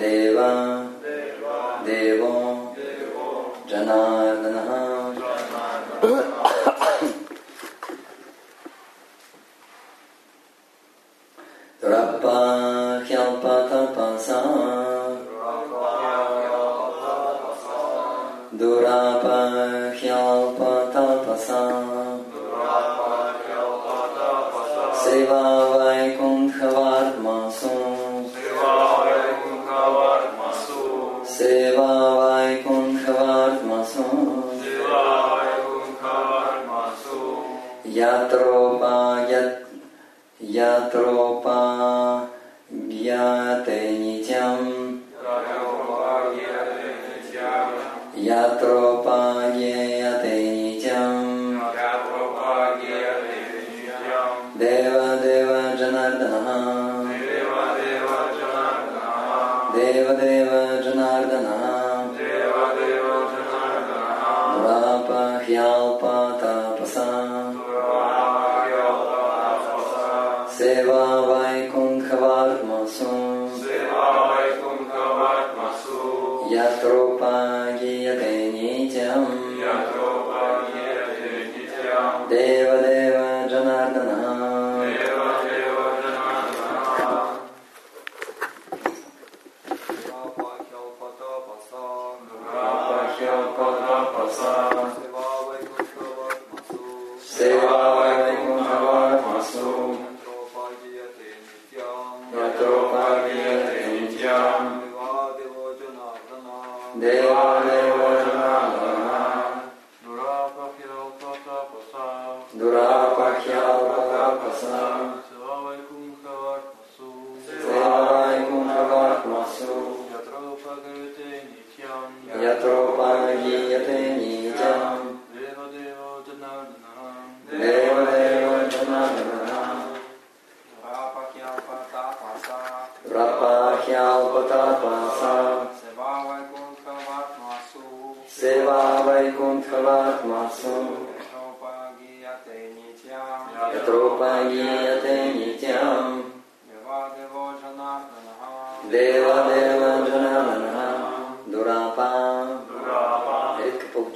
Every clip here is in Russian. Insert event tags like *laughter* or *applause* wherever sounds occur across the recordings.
देवा देवो जना। All.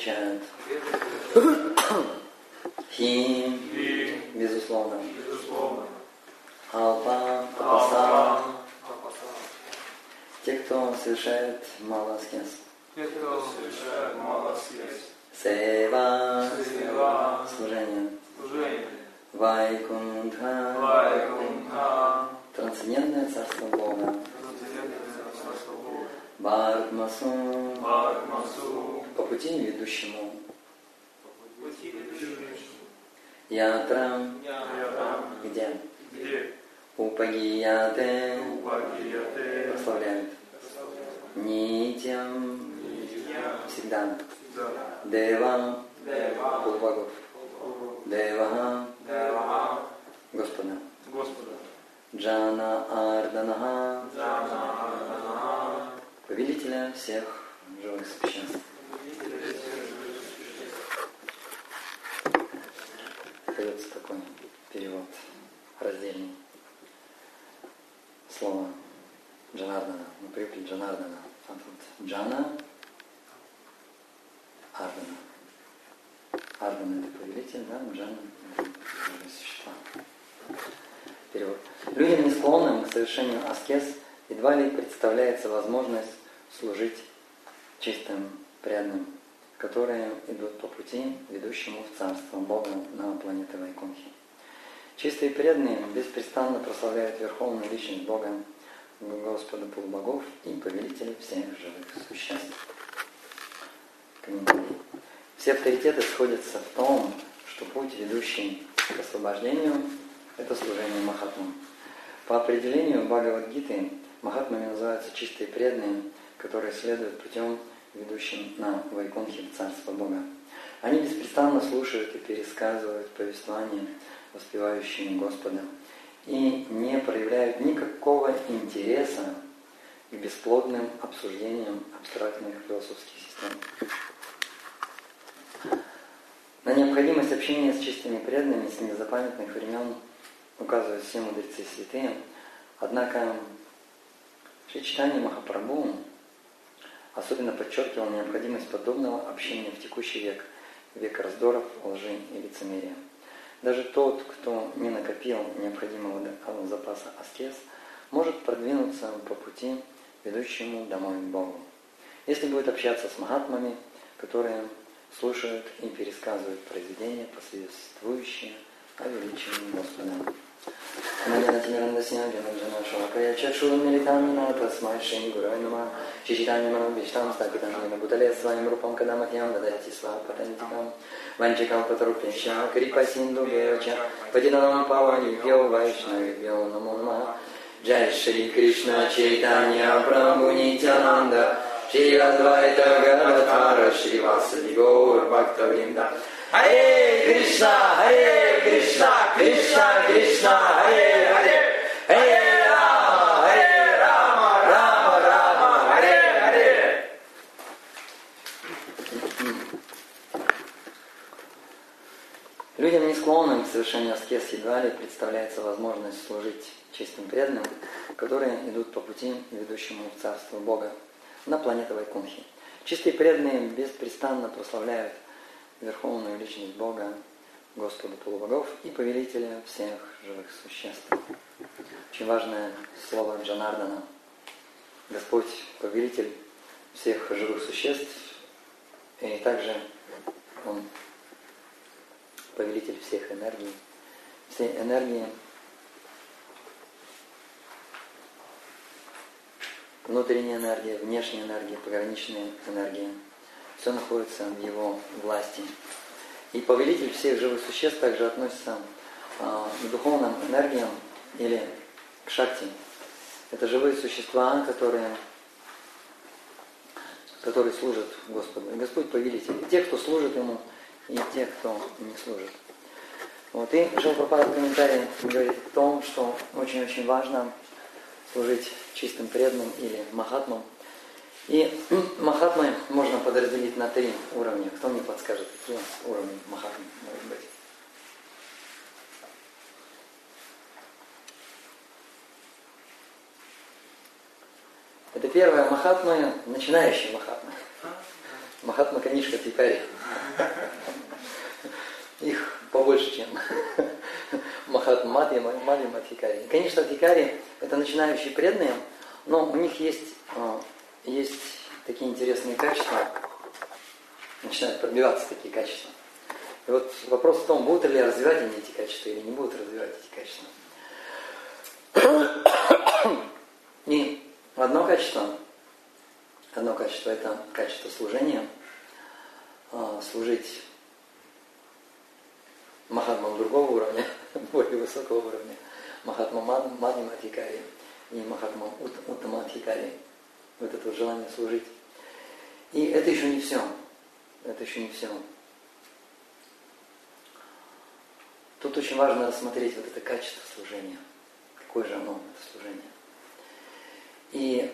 Получают. *coughs* Хим, безусловно. Алпа, тапаса. Те, кто совершает мало аскез. Сева, пути ведущему. Ятра, где? Упагияте, прославляют. Нитям, всегда. Дева, полубогов. Дева, Господа. Джана Ардана, повелителя всех живых существ. Такой перевод раздельный. Слово Джанардана. Мы привыкли Джанардана. А тут Джана Ардана. Ардана это повелитель, да? Джана это существа. Перевод. Людям, не склонным к совершению аскез, едва ли представляется возможность служить чистым, преданным, которые идут по пути, ведущему в Царство Бога на планете Вайкунхи. Чистые преданные беспрестанно прославляют Верховную Личность Бога, Господа полубогов и Повелителя всех живых существ. Комментарий. Все авторитеты сходятся в том, что путь, ведущий к освобождению, это служение Махатмам. По определению Бхагавадгиты Махатмами называются чистые преданные, которые следуют путем, ведущим на Вайкунхе Царство Бога. Они беспрестанно слушают и пересказывают повествования, воспевающие Господа, и не проявляют никакого интереса к бесплодным обсуждениям абстрактных философских систем. На необходимость общения с чистыми преданными с незапамятных времен указывают все мудрецы святые. Однако Шри Махапрабху особенно подчеркивал необходимость подобного общения в текущий век, век раздоров, лжи и лицемерия. Даже тот, кто не накопил необходимого запаса аскез, может продвинуться по пути, ведущему домой к Богу. Если будет общаться с махатмами, которые слушают и пересказывают произведения, посвяществующие о величии Господа. Madhyanatyanandasya Janardana Shrakaya Chakshulam Militam Nana Tasmai Shrim Gurai Nama Shri Chaitanya Manam Vishtam Stapitam Nena Bhutale Svayam Rupam Kadamatiyam Dadayati Svapatantikam Vanchikam Patarupyasya Kripa Sindhu Vyacha Padinam Pavanibhyo Vaishnavibhyo Namo Namaha Jai Shri Krishna Chaitanya Prabhu Nityananda Shri Advaita Gadadhara Shri Vasadi Gaur Bhakta Vrinda Hare Krishna, Hare Krishna, Krishna Krishna, Hare Hare, Hare Rama, Hare Rama, Rama Rama, Hare Hare. Людям, не склонным к совершению аскез едва ли представляется возможность служить чистым преданным, которые идут по пути, ведущему в Царство Бога на планету Вайкунхи. Чистые преданные беспрестанно прославляют – Верховную Личность Бога, Господа полубогов и Повелителя всех живых существ. Очень важное слово Джанардана. Господь – Повелитель всех живых существ, и также Он Повелитель всех энергий, всей энергии, внутренняя энергия, внешняя энергия, пограничная энергия – все находится в его власти. И повелитель всех живых существ также относится а, к духовным энергиям или к шакти. Это живые существа, которые, которые служат Господу. И Господь повелитель. И те, кто служит Ему, и те, кто не служит. Вот. И Шилпрапада в комментарии говорит о том, что очень-очень важно служить чистым преданным или махатмам, и Махатмы можно подразделить на три уровня. Кто мне подскажет, какие уровни Махатмы может быть? Это первое Махатмы, начинающие Махатмы. Махатма Канишка Тикари. Их побольше, чем Махатма Мати, Мати Матикари. Конечно, Тикари это начинающие преданные, но у них есть есть такие интересные качества, начинают пробиваться такие качества. И вот вопрос в том, будут ли развивать они эти качества или не будут развивать эти качества. И одно качество, одно качество это качество служения, а, служить Махатмам другого уровня, *laughs* более высокого уровня, Махатма Мадхиматхикари и Махатма Уттаматхикари вот это желание служить. И это еще не все. Это еще не все. Тут очень важно рассмотреть вот это качество служения. Какое же оно, это служение. И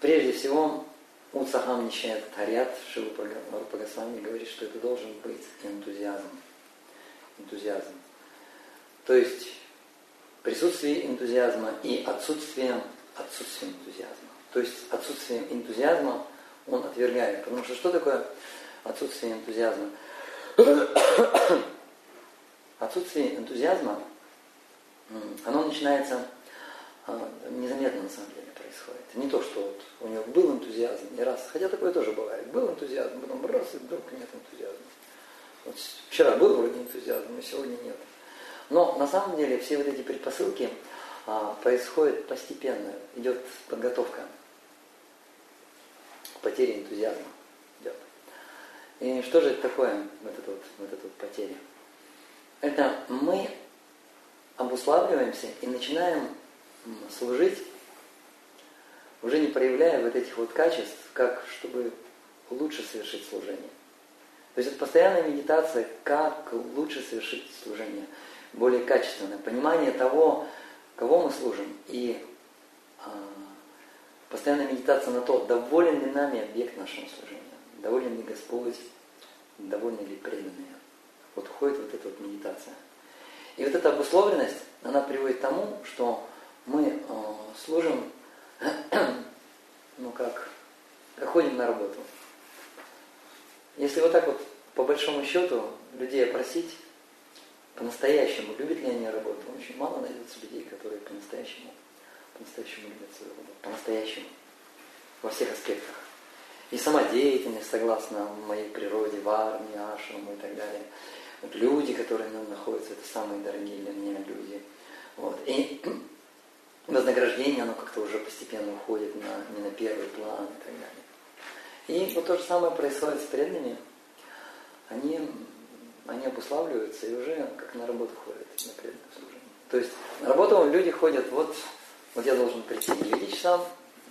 прежде всего, Уцахам Нищает Тарят Пагасвами говорит, что это должен быть энтузиазм. Энтузиазм. То есть присутствие энтузиазма и отсутствие, отсутствие энтузиазма. То есть отсутствием энтузиазма он отвергает. Потому что что такое отсутствие энтузиазма? *coughs* Отсутствие энтузиазма, оно начинается а, незаметно на самом деле происходит. Не то, что вот у него был энтузиазм, не раз, хотя такое тоже бывает. Был энтузиазм, потом раз, и вдруг нет энтузиазма. Вот вчера был вроде энтузиазм, но сегодня нет. Но на самом деле все вот эти предпосылки а, происходят постепенно, идет подготовка потеря энтузиазма идет. И что же это такое, вот эта вот, вот эта вот потеря? Это мы обуславливаемся и начинаем служить, уже не проявляя вот этих вот качеств, как чтобы лучше совершить служение. То есть это постоянная медитация, как лучше совершить служение, более качественное понимание того, кого мы служим, и а, постоянная медитация на то, доволен ли нами объект нашего служения, доволен ли Господь, довольны ли преданные. Вот входит вот эта вот медитация. И вот эта обусловленность, она приводит к тому, что мы э, служим, *clears throat* ну как, как ходим на работу. Если вот так вот по большому счету людей опросить, по-настоящему, любят ли они работу, очень мало найдется людей, которые по-настоящему, по-настоящему любят свою работу, по-настоящему, во всех аспектах. И сама деятельность, согласно моей природе, в армии, ашраму и так далее. Вот люди, которые нам находятся, это самые дорогие для меня люди. Вот. И *clears throat* вознаграждение, оно как-то уже постепенно уходит на, не на первый план и так далее. И вот то же самое происходит с преданными. Они, они обуславливаются и уже как на работу ходят, на преданное служение. То есть на работу люди ходят, вот, вот я должен прийти к 9 часам,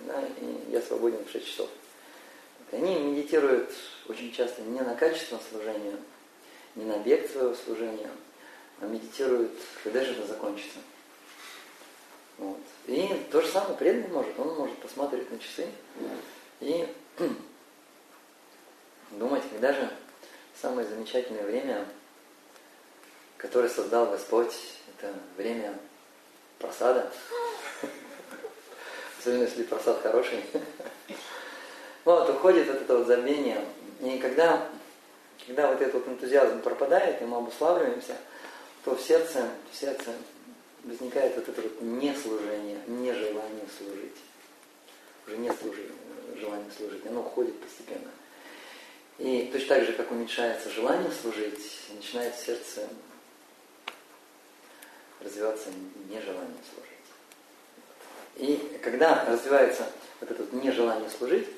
да, и я свободен в 6 часов. Они медитируют очень часто не на качество служения, не на объект своего служения, а медитируют, когда же это закончится. Вот. И то же самое преданный может. Он может посмотреть на часы и *clears throat* думать, когда же самое замечательное время, которое создал Господь, это время просада. *laughs* Особенно если просад хороший. Вот, уходит вот это вот забвение. И когда, когда вот этот вот энтузиазм пропадает, и мы обуславливаемся, то в сердце, в сердце возникает вот это вот неслужение, нежелание служить. Уже не служить, желание служить, оно уходит постепенно. И точно так же, как уменьшается желание служить, начинает в сердце развиваться нежелание служить. И когда развивается вот это вот нежелание служить,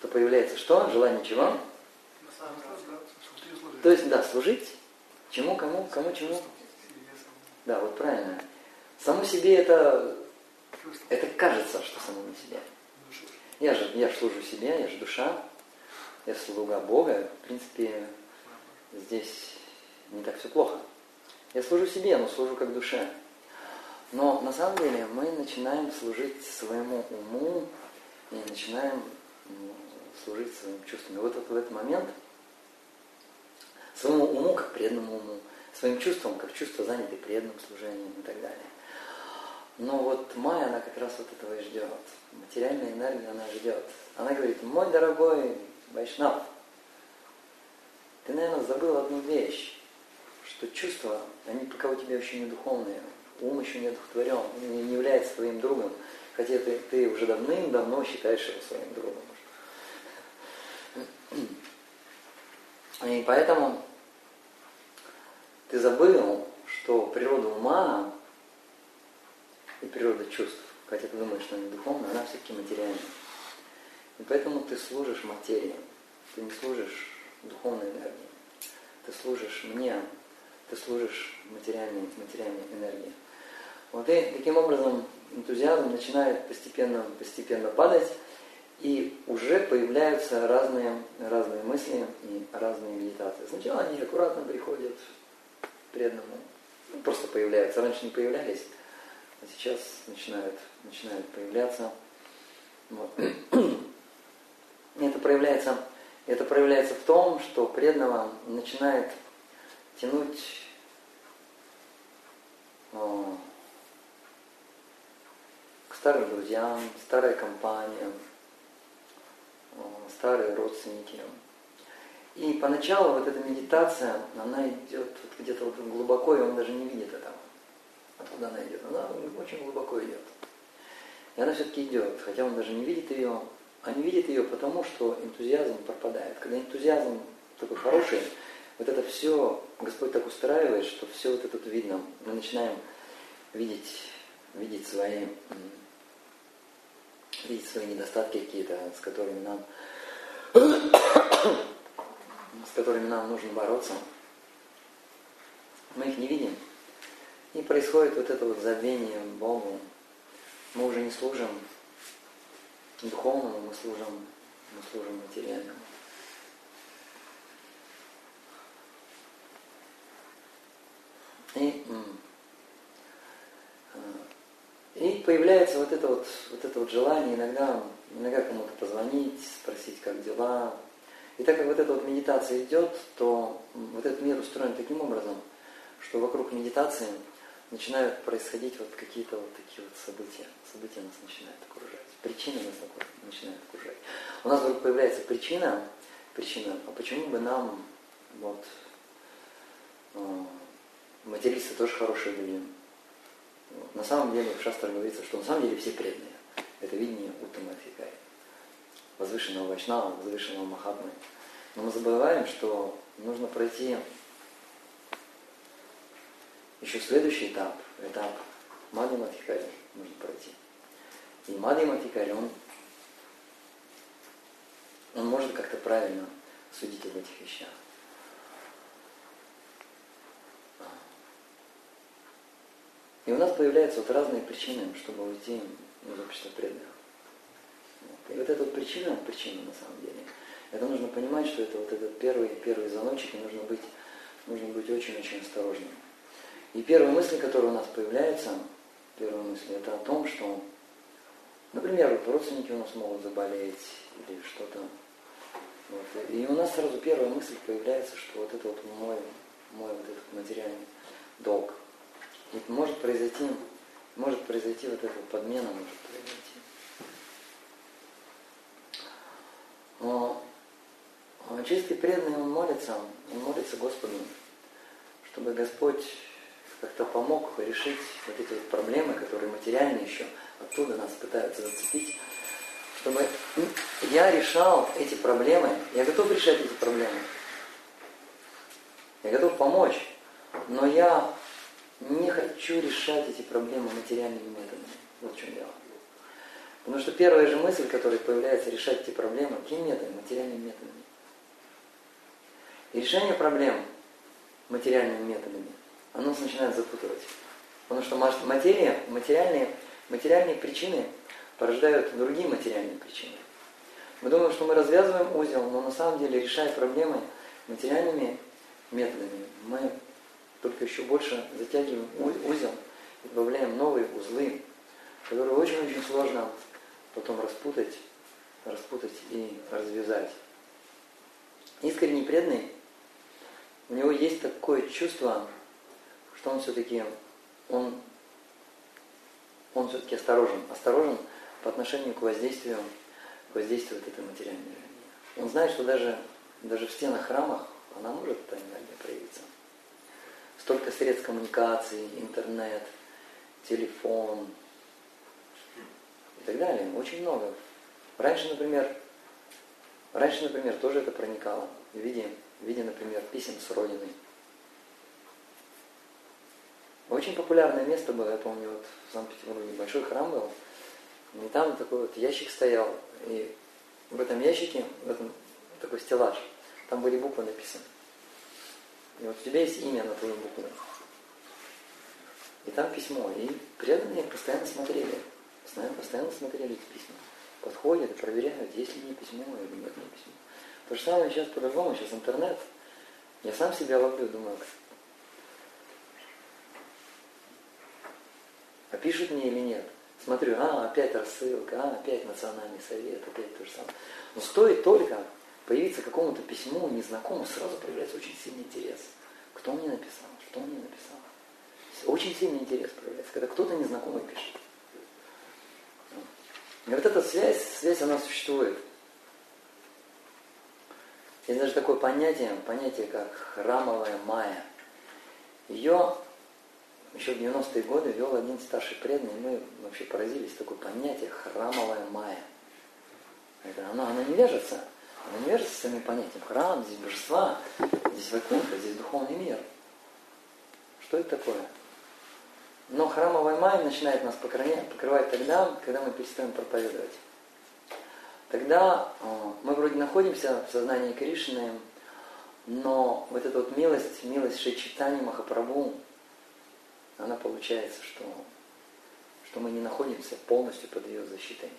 то появляется что? Желание чего? То есть, да, служить. Чему, кому, кому, чему? Да, вот правильно. Саму себе это, это кажется, что самому себе. Я же, я же служу себе, я же душа, я слуга Бога. В принципе, здесь не так все плохо. Я служу себе, но служу как душе. Но на самом деле мы начинаем служить своему уму и начинаем служить своим чувствам. И вот в этот момент своему уму как преданному уму, своим чувствам как чувство занятой преданным служением и так далее. Но вот Майя, она как раз вот этого и ждет. Материальная энергия, она ждет. Она говорит, мой дорогой Вайшнав, ты, наверное, забыл одну вещь, что чувства, они пока у тебя еще не духовные, ум еще не одухотворен, не является твоим другом, хотя ты, ты уже давным-давно считаешь его своим другом. И поэтому ты забыл, что природа ума и природа чувств, хотя ты думаешь, что они духовные, она все-таки материальная. И поэтому ты служишь материи, ты не служишь духовной энергии. Ты служишь мне, ты служишь материальной, материальной энергии. Вот и таким образом энтузиазм начинает постепенно, постепенно падать, и уже появляются разные, разные мысли и разные медитации. Сначала они аккуратно приходят преданному, ну, просто появляются. Раньше не появлялись, а сейчас начинают, начинают появляться. Вот. *clears throat* Это проявляется, это проявляется в том, что преданного начинает тянуть к старым друзьям, старой компании, старые родственники. И поначалу вот эта медитация, она идет где-то вот глубоко, и он даже не видит этого. Откуда она идет? Она очень глубоко идет. И она все-таки идет, хотя он даже не видит ее. А не видит ее потому, что энтузиазм пропадает. Когда энтузиазм такой хороший, вот это все Господь так устраивает, что все вот это тут видно. Мы начинаем видеть, видеть свои видеть свои недостатки какие-то, с которыми нам *coughs* с которыми нам нужно бороться. Мы их не видим. И происходит вот это вот забвение Богу. Мы уже не служим духовному, мы служим, мы служим материальному. И, и появляется вот это вот, вот это вот желание иногда, иногда кому-то позвонить, спросить, как дела. И так как вот эта вот медитация идет, то вот этот мир устроен таким образом, что вокруг медитации начинают происходить вот какие-то вот такие вот события. События нас начинают окружать. Причины нас начинают окружать. У нас вдруг появляется причина, причина, а почему бы нам вот а, материться тоже хорошие. Вот. На самом деле в Шастре говорится, что на самом деле все преданные. Это видение Уттама Фикари. Возвышенного Вайшнава, возвышенного Махатмы. Но мы забываем, что нужно пройти еще следующий этап, этап Мадхиматхикари нужно пройти. И Мадхиматхикари, он, он может как-то правильно судить об этих вещах. И у нас появляются вот разные причины, чтобы уйти из общества преданных. И вот эта вот причина, причина на самом деле, это нужно понимать, что это вот этот первый, первый звоночек, и нужно быть, нужно быть очень-очень осторожным. И первая мысль, которая у нас появляется, первая мысль, это о том, что, например, вот родственники у нас могут заболеть или что-то. Вот. И у нас сразу первая мысль появляется, что вот это вот мой, мой вот этот материальный долг. И может произойти, может произойти вот эта подмена, может произойти. Но чистый преданный, он молится, он молится Господу, чтобы Господь как-то помог решить вот эти вот проблемы, которые материальные еще оттуда нас пытаются зацепить, чтобы я решал эти проблемы, я готов решать эти проблемы, я готов помочь, но я не хочу решать эти проблемы материальными методами. Вот в чем дело. Потому что первая же мысль, которая появляется, решать эти проблемы, какими методами? Материальными методами. И решение проблем материальными методами оно начинает запутывать. Потому что материя, материальные, материальные причины порождают другие материальные причины. Мы думаем, что мы развязываем узел, но на самом деле, решая проблемы материальными методами, мы только еще больше затягиваем узел и добавляем новые узлы, которые очень-очень сложно потом распутать, распутать и развязать. Искренний преданный, у него есть такое чувство, что он все-таки, он, он все-таки осторожен, осторожен по отношению к воздействию, к воздействию вот этой материальной энергии. Он знает, что даже, даже в стенах храмах она может эта энергия проявиться. Столько средств коммуникации, интернет, телефон и так далее. Очень много. Раньше, например, раньше, например, тоже это проникало в виде, в виде например, писем с Родиной. Очень популярное место было, я помню, вот в Санкт-Петербурге большой храм был, и там такой вот ящик стоял, и в этом ящике, в этом такой стеллаж, там были буквы написаны. И вот у тебя есть имя на твою букву. И там письмо. И преданные постоянно смотрели. Постоянно, постоянно смотрели эти письма. Подходят и проверяют, есть ли мне письмо или нет мне письмо. То же самое сейчас по-другому, сейчас интернет. Я сам себя ловлю, думаю, А пишут мне или нет? Смотрю, а, опять рассылка, а, опять национальный совет, опять то же самое. Но стоит только появиться какому-то письму незнакомому, сразу появляется очень сильный интерес. Кто мне написал? Что мне написал? Очень сильный интерес проявляется, когда кто-то незнакомый пишет. И вот эта связь, связь она существует. Есть даже такое понятие, понятие как храмовая майя. Ее еще в 90-е годы вел один старший преданный, и мы вообще поразились, такое понятие храмовая майя. Это оно, оно не вяжется, оно не вяжется с самим понятием храм, здесь божества, здесь вайкунха, здесь духовный мир. Что это такое? Но храмовая майя начинает нас покрывать тогда, когда мы перестаем проповедовать. Тогда э, мы вроде находимся в сознании Кришны, но вот эта вот милость, милость Шичитани Махапрабху, она получается, что, что мы не находимся полностью под ее защитой.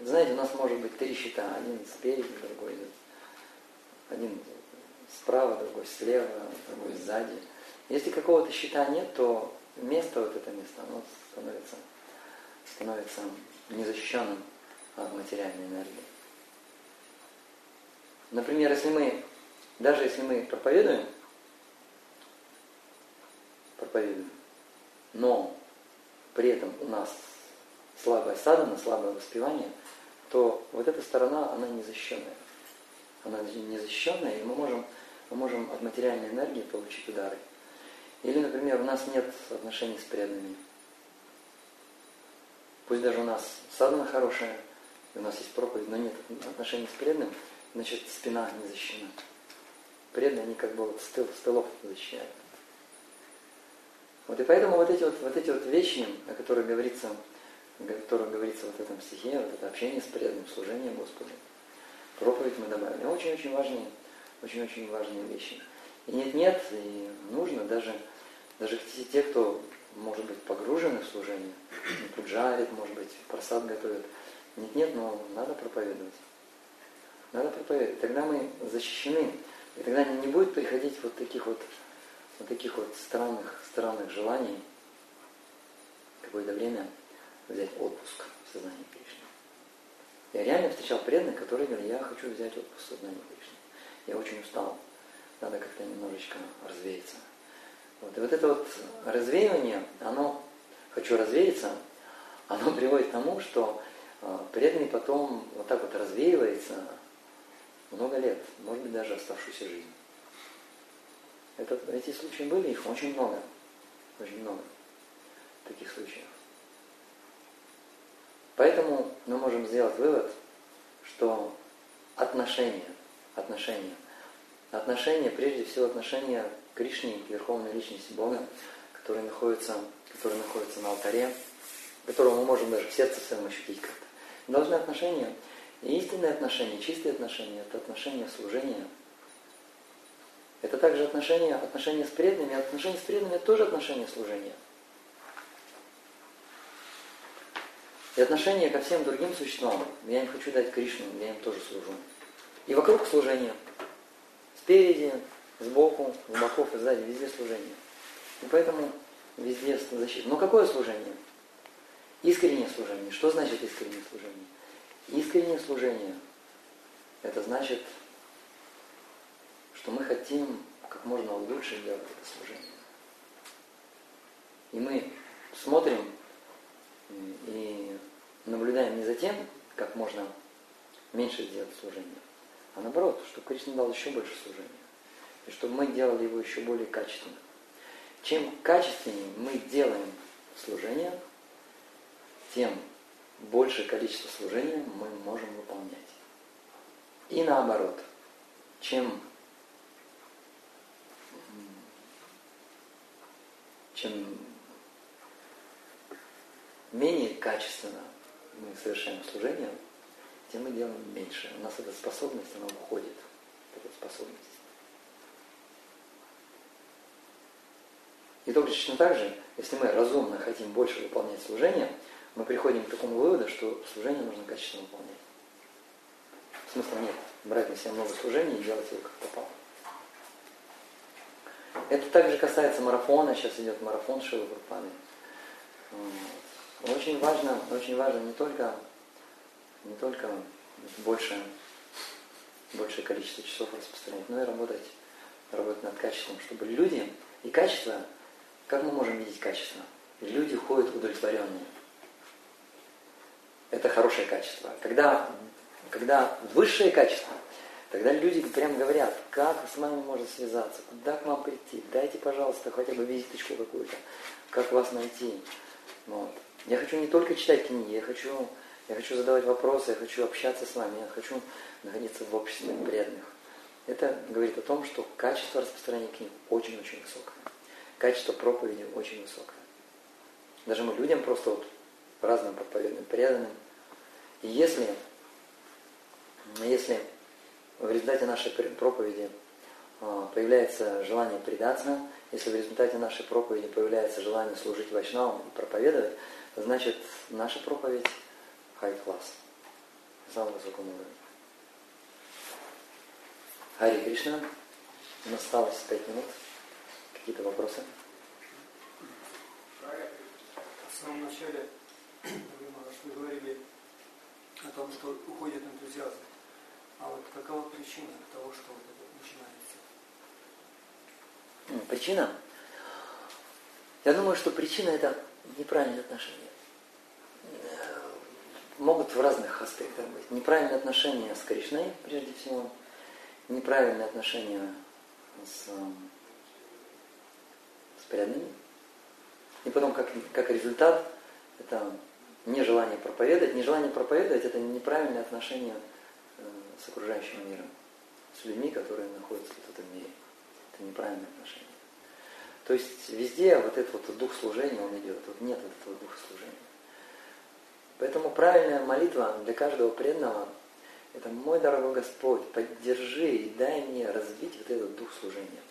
Знаете, у нас может быть три щита. Один спереди, другой. Один справа, другой слева, другой сзади. Если какого-то щита нет, то место, вот это место, оно становится, становится незащищенным от материальной энергии. Например, если мы, даже если мы проповедуем, проповедуем, но при этом у нас слабая садана, слабое воспевание, то вот эта сторона, она незащищенная. Она незащищенная, и мы можем, мы можем от материальной энергии получить удары. Или, например, у нас нет отношений с преданными. Пусть даже у нас садана хорошая, у нас есть проповедь, но нет отношений с преданным, значит спина не защищена. Преданные, они как бы вот с, тыл, с тылов защищают. Вот и поэтому вот эти вот, вот эти вот вещи, о которых говорится, о которых говорится вот в этом стихе, вот это общение с преданным, служение Господу, проповедь мы добавили, очень-очень важные, очень-очень важные вещи. И нет-нет, и нужно даже, даже те, кто, может быть, погружены в служение, пуджарит, может быть, просад готовят, нет-нет, но надо проповедовать. Надо проповедовать. Тогда мы защищены. И тогда не будет приходить вот таких вот, вот таких вот странных, странных желаний какое-то время взять отпуск в сознании Кришны. Я реально встречал преданных, которые говорили, я хочу взять отпуск в сознании Кришны. Я очень устал. Надо как-то немножечко развеяться. Вот. И вот это вот развеивание, оно, хочу развеяться, оно приводит к тому, что э, преданный потом вот так вот развеивается, много лет, может быть, даже оставшуюся жизнь. Это, эти случаи были, их очень много. Очень много таких случаев. Поэтому мы можем сделать вывод, что отношения, отношения, отношения, прежде всего отношения Кришне, Верховной Личности Бога, которые находятся, которые находятся на алтаре, которого мы можем даже в сердце своем ощутить как-то, должны отношения истинные отношения, чистые отношения – это отношения служения. Это также отношения, отношения с преданными, отношения с преданными – тоже отношения служения. И отношение ко всем другим существам. Я им хочу дать Кришну, я им тоже служу. И вокруг служения. Спереди, сбоку, с боков и сзади, везде служение. И поэтому везде защита. Но какое служение? Искреннее служение. Что значит искреннее служение? Искреннее служение – это значит, что мы хотим как можно лучше делать это служение. И мы смотрим и наблюдаем не за тем, как можно меньше сделать служение, а наоборот, чтобы Кришна дал еще больше служения. И чтобы мы делали его еще более качественно. Чем качественнее мы делаем служение, тем большее количество служения мы можем выполнять. И наоборот, чем, чем менее качественно мы совершаем служение, тем мы делаем меньше. У нас эта способность, она уходит, эта способность. И точно так же, если мы разумно хотим больше выполнять служение, мы приходим к такому выводу, что служение нужно качественно выполнять. Смысла нет брать на себя много служений и делать его как попало. Это также касается марафона. Сейчас идет марафон Шилы Гурпаны. Очень важно, очень важно не только, не только больше, большее количество часов распространять, но и работать, работать над качеством, чтобы люди и качество, как мы можем видеть качество? Люди ходят удовлетворенные. Это хорошее качество. Когда, когда высшее качество, тогда люди прям говорят, как с вами можно связаться, куда к вам прийти, дайте, пожалуйста, хотя бы визиточку какую-то, как вас найти. Вот. Я хочу не только читать книги, я хочу, я хочу задавать вопросы, я хочу общаться с вами, я хочу находиться в обществе преданных. Это говорит о том, что качество распространения книг очень-очень высокое. Качество проповеди очень высокое. Даже мы людям просто вот разным проповедным преданным. И если, если в результате нашей проповеди а, появляется желание предаться, если в результате нашей проповеди появляется желание служить вайшнавам и проповедовать, значит наша проповедь хай-класс, самого высокого уровня. Хари Кришна, у нас осталось пять минут. Какие-то вопросы? В самом начале вы говорили о том, что уходит энтузиазм. А вот какова причина того, что вот это начинается? Причина? Я думаю, что причина это неправильные отношения. Могут в разных аспектах быть. Неправильные отношения с Кришной, прежде всего. Неправильные отношения с, с преданными. И потом, как, как результат, это нежелание проповедовать. Нежелание проповедовать – это неправильное отношение э, с окружающим миром, с людьми, которые находятся в этом мире. Это неправильное отношение. То есть везде вот этот вот дух служения, он идет. Вот нет вот этого духа служения. Поэтому правильная молитва для каждого преданного – это «Мой дорогой Господь, поддержи и дай мне развить вот этот дух служения».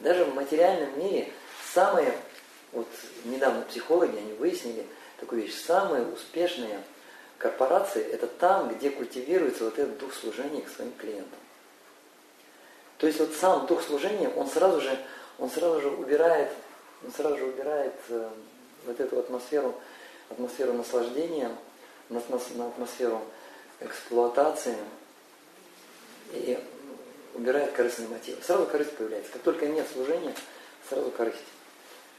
Даже в материальном мире самые, вот недавно психологи, они выяснили такую вещь, самые успешные корпорации – это там, где культивируется вот этот дух служения к своим клиентам. То есть вот сам дух служения, он сразу же, он сразу же убирает, он сразу же убирает э, вот эту атмосферу атмосферу наслаждения, на, на атмосферу эксплуатации и убирает корыстные мотивы. Сразу корысть появляется. Как только нет служения, сразу корысть.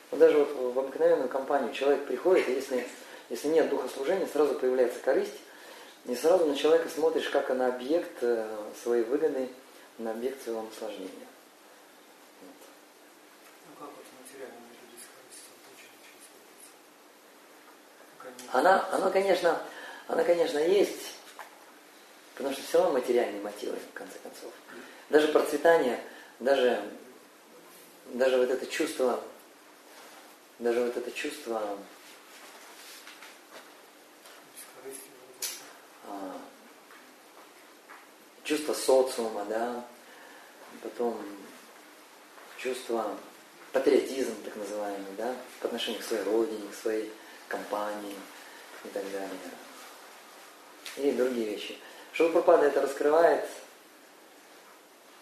Вот даже вот в обыкновенную компанию человек приходит, и если, если нет духа служения, сразу появляется корысть, и сразу на человека смотришь, как на объект э, своей выгоды, на объект своего наслаждения. Она, она, конечно, она, конечно, есть, потому что все равно материальные мотивы, в конце концов. Даже процветание, даже, даже вот это чувство, даже вот это чувство а, чувство социума, да, потом чувство патриотизм, так называемый, да, по отношению к своей родине, к своей компании и так далее. И другие вещи. Шилпрапада это раскрывает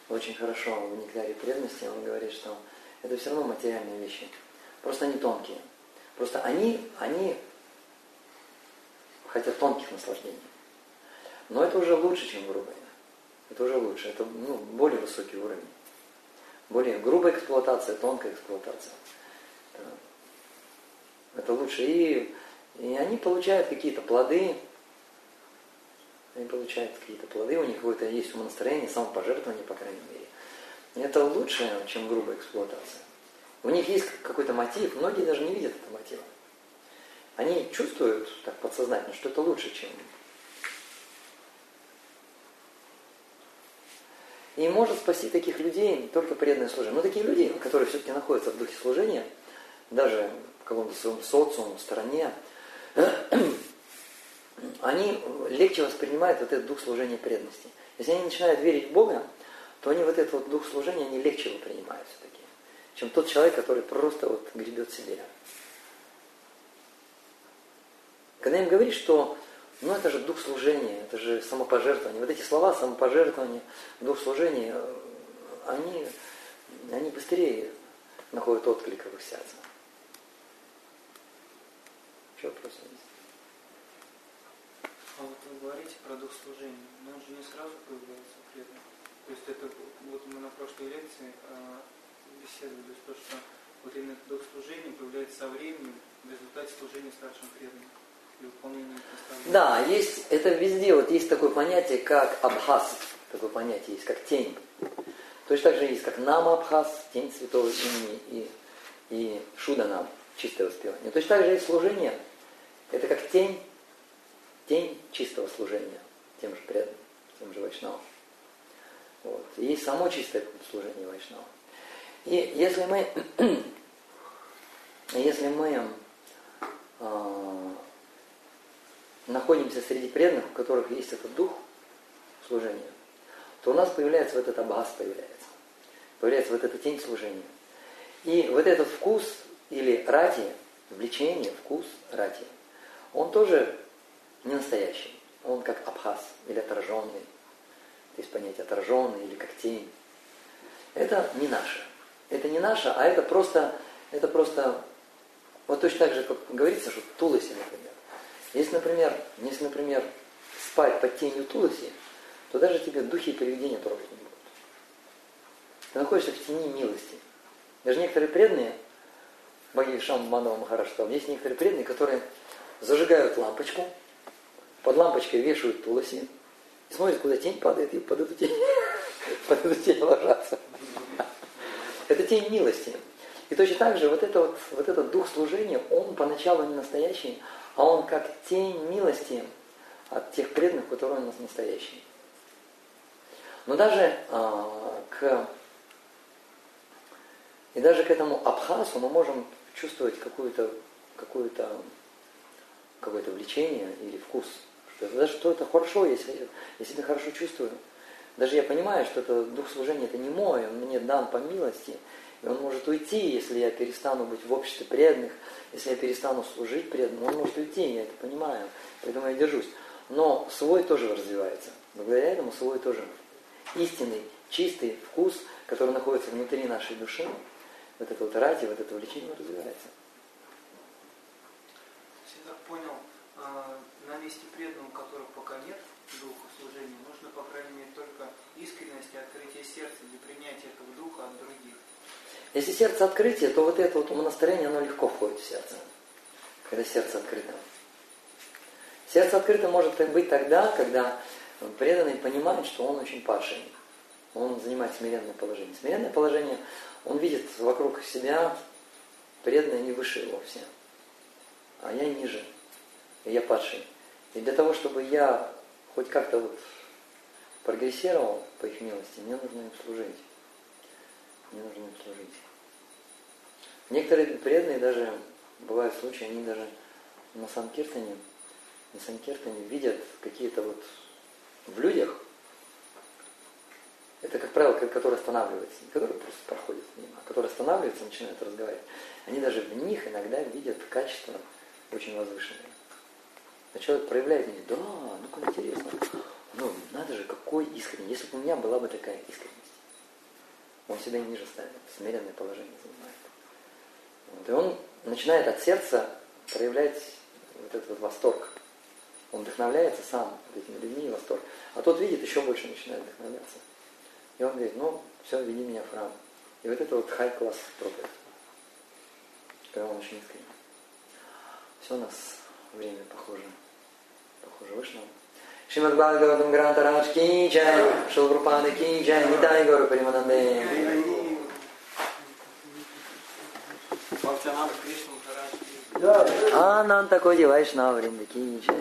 очень хорошо в нектаре преданности. Он говорит, что это все равно материальные вещи. Просто они тонкие. Просто они, они хотят тонких наслаждений. Но это уже лучше, чем грубое. Это уже лучше. Это ну, более высокий уровень. Более грубая эксплуатация, тонкая эксплуатация. Это лучше. И, и они получают какие-то плоды, они получают какие-то плоды, у них какое-то есть умонастроение, самопожертвование, по крайней мере. Это лучше, чем грубая эксплуатация. У них есть какой-то мотив, многие даже не видят этого мотива. Они чувствуют так подсознательно, что это лучше, чем... И может спасти таких людей только преданное служение. Но такие люди, которые все-таки находятся в духе служения, даже каком-то своем социуме, стране, *clears throat* они легче воспринимают вот этот дух служения преданности. Если они начинают верить в Бога, то они вот этот вот дух служения, они легче его принимают все-таки, чем тот человек, который просто вот гребет себе. Когда им говоришь, что ну это же дух служения, это же самопожертвование. Вот эти слова самопожертвование, дух служения, они, они быстрее находят отклик в их сердце. Вопросы есть? А вот вы говорите про дух служения, но он же не сразу появляется преданным. То есть это вот мы на прошлой лекции э, беседовали, то, что вот именно дух служения появляется со временем в результате служения старшим преданным. Да, есть, это везде, вот есть такое понятие, как абхаз, такое понятие есть, как тень. Точно так же есть, как нама абхаз, тень святого имени, и, и шуданам, чистое воспевание. Точно так же есть служение, это как тень, тень чистого служения тем же преданным, тем же вайшнавам. Вот. И само чистое служение вайшнава. И если мы, *clears throat* если мы э, находимся среди преданных, у которых есть этот дух служения, то у нас появляется вот этот абхаз появляется. появляется вот эта тень служения. И вот этот вкус или рати, влечение, вкус рати, он тоже не настоящий. Он как абхаз или отраженный. Есть понятие отраженный или как тень. Это не наше. Это не наше, а это просто, это просто, вот точно так же, как говорится, что тулоси, например. Если, например, если, например, спать под тенью тулоси, то даже тебе духи и привидения трогать не будут. Ты находишься в тени милости. Даже некоторые преданные, Бхагавишам Мандава Махараштам, есть некоторые преданные, которые зажигают лампочку, под лампочкой вешают тулоси, и смотрят, куда тень падает, и под эту тень, *laughs* под эту тень ложатся. *laughs* Это тень милости. И точно так же вот, это вот, вот этот дух служения, он поначалу не настоящий, а он как тень милости от тех преданных, которые у нас настоящие. Но даже а, к и даже к этому абхасу мы можем чувствовать какую-то какое-то какое-то влечение или вкус. Что это, что это хорошо, если, я хорошо чувствую. Даже я понимаю, что это дух служения это не мой, он мне дан по милости. И он может уйти, если я перестану быть в обществе преданных, если я перестану служить преданным, он может уйти, я это понимаю, поэтому я держусь. Но свой тоже развивается. Благодаря этому свой тоже истинный, чистый вкус, который находится внутри нашей души, вот это вот ради, вот это влечение развивается. Так понял, месте преданного, которого пока нет духа служения, нужно, по крайней мере, только искренность и открытие сердца для принятия этого духа от других. Если сердце открытие, то вот это вот умонастроение, оно легко входит в сердце, когда сердце открыто. Сердце открыто может быть тогда, когда преданный понимает, что он очень падший. Он занимает смиренное положение. Смиренное положение, он видит вокруг себя преданные, они выше его все. А я ниже. И я падший. И для того, чтобы я хоть как-то вот прогрессировал по их милости, мне нужно им служить. Мне нужно им служить. Некоторые преданные даже, бывают случаи, они даже на Санкиртане, на Санкиртане видят какие-то вот в людях, это, как правило, которые останавливаются, не которые просто проходят мимо, а которые останавливаются, начинают разговаривать. Они даже в них иногда видят качества очень возвышенные. А человек проявляет мне, да, ну как интересно. Ну, надо же, какой искренний. Если бы у меня была бы такая искренность. Он себя ниже ставит, смиренное положение занимает. Вот. И он начинает от сердца проявлять вот этот вот восторг. Он вдохновляется сам этими людьми восторг. А тот видит, еще больше начинает вдохновляться. И он говорит, ну, все, веди меня в храм. И вот это вот хай-класс проповедь. Когда он очень искренне. Все у нас время похоже. Похоже вышло. Шримад Бхагаватам Гранта Радж Ки Джай, Ки Джай, Нитай Гору Примананде. Кришна Махарадж. Ананта Коди Вайшнава Вринда Ки Джай.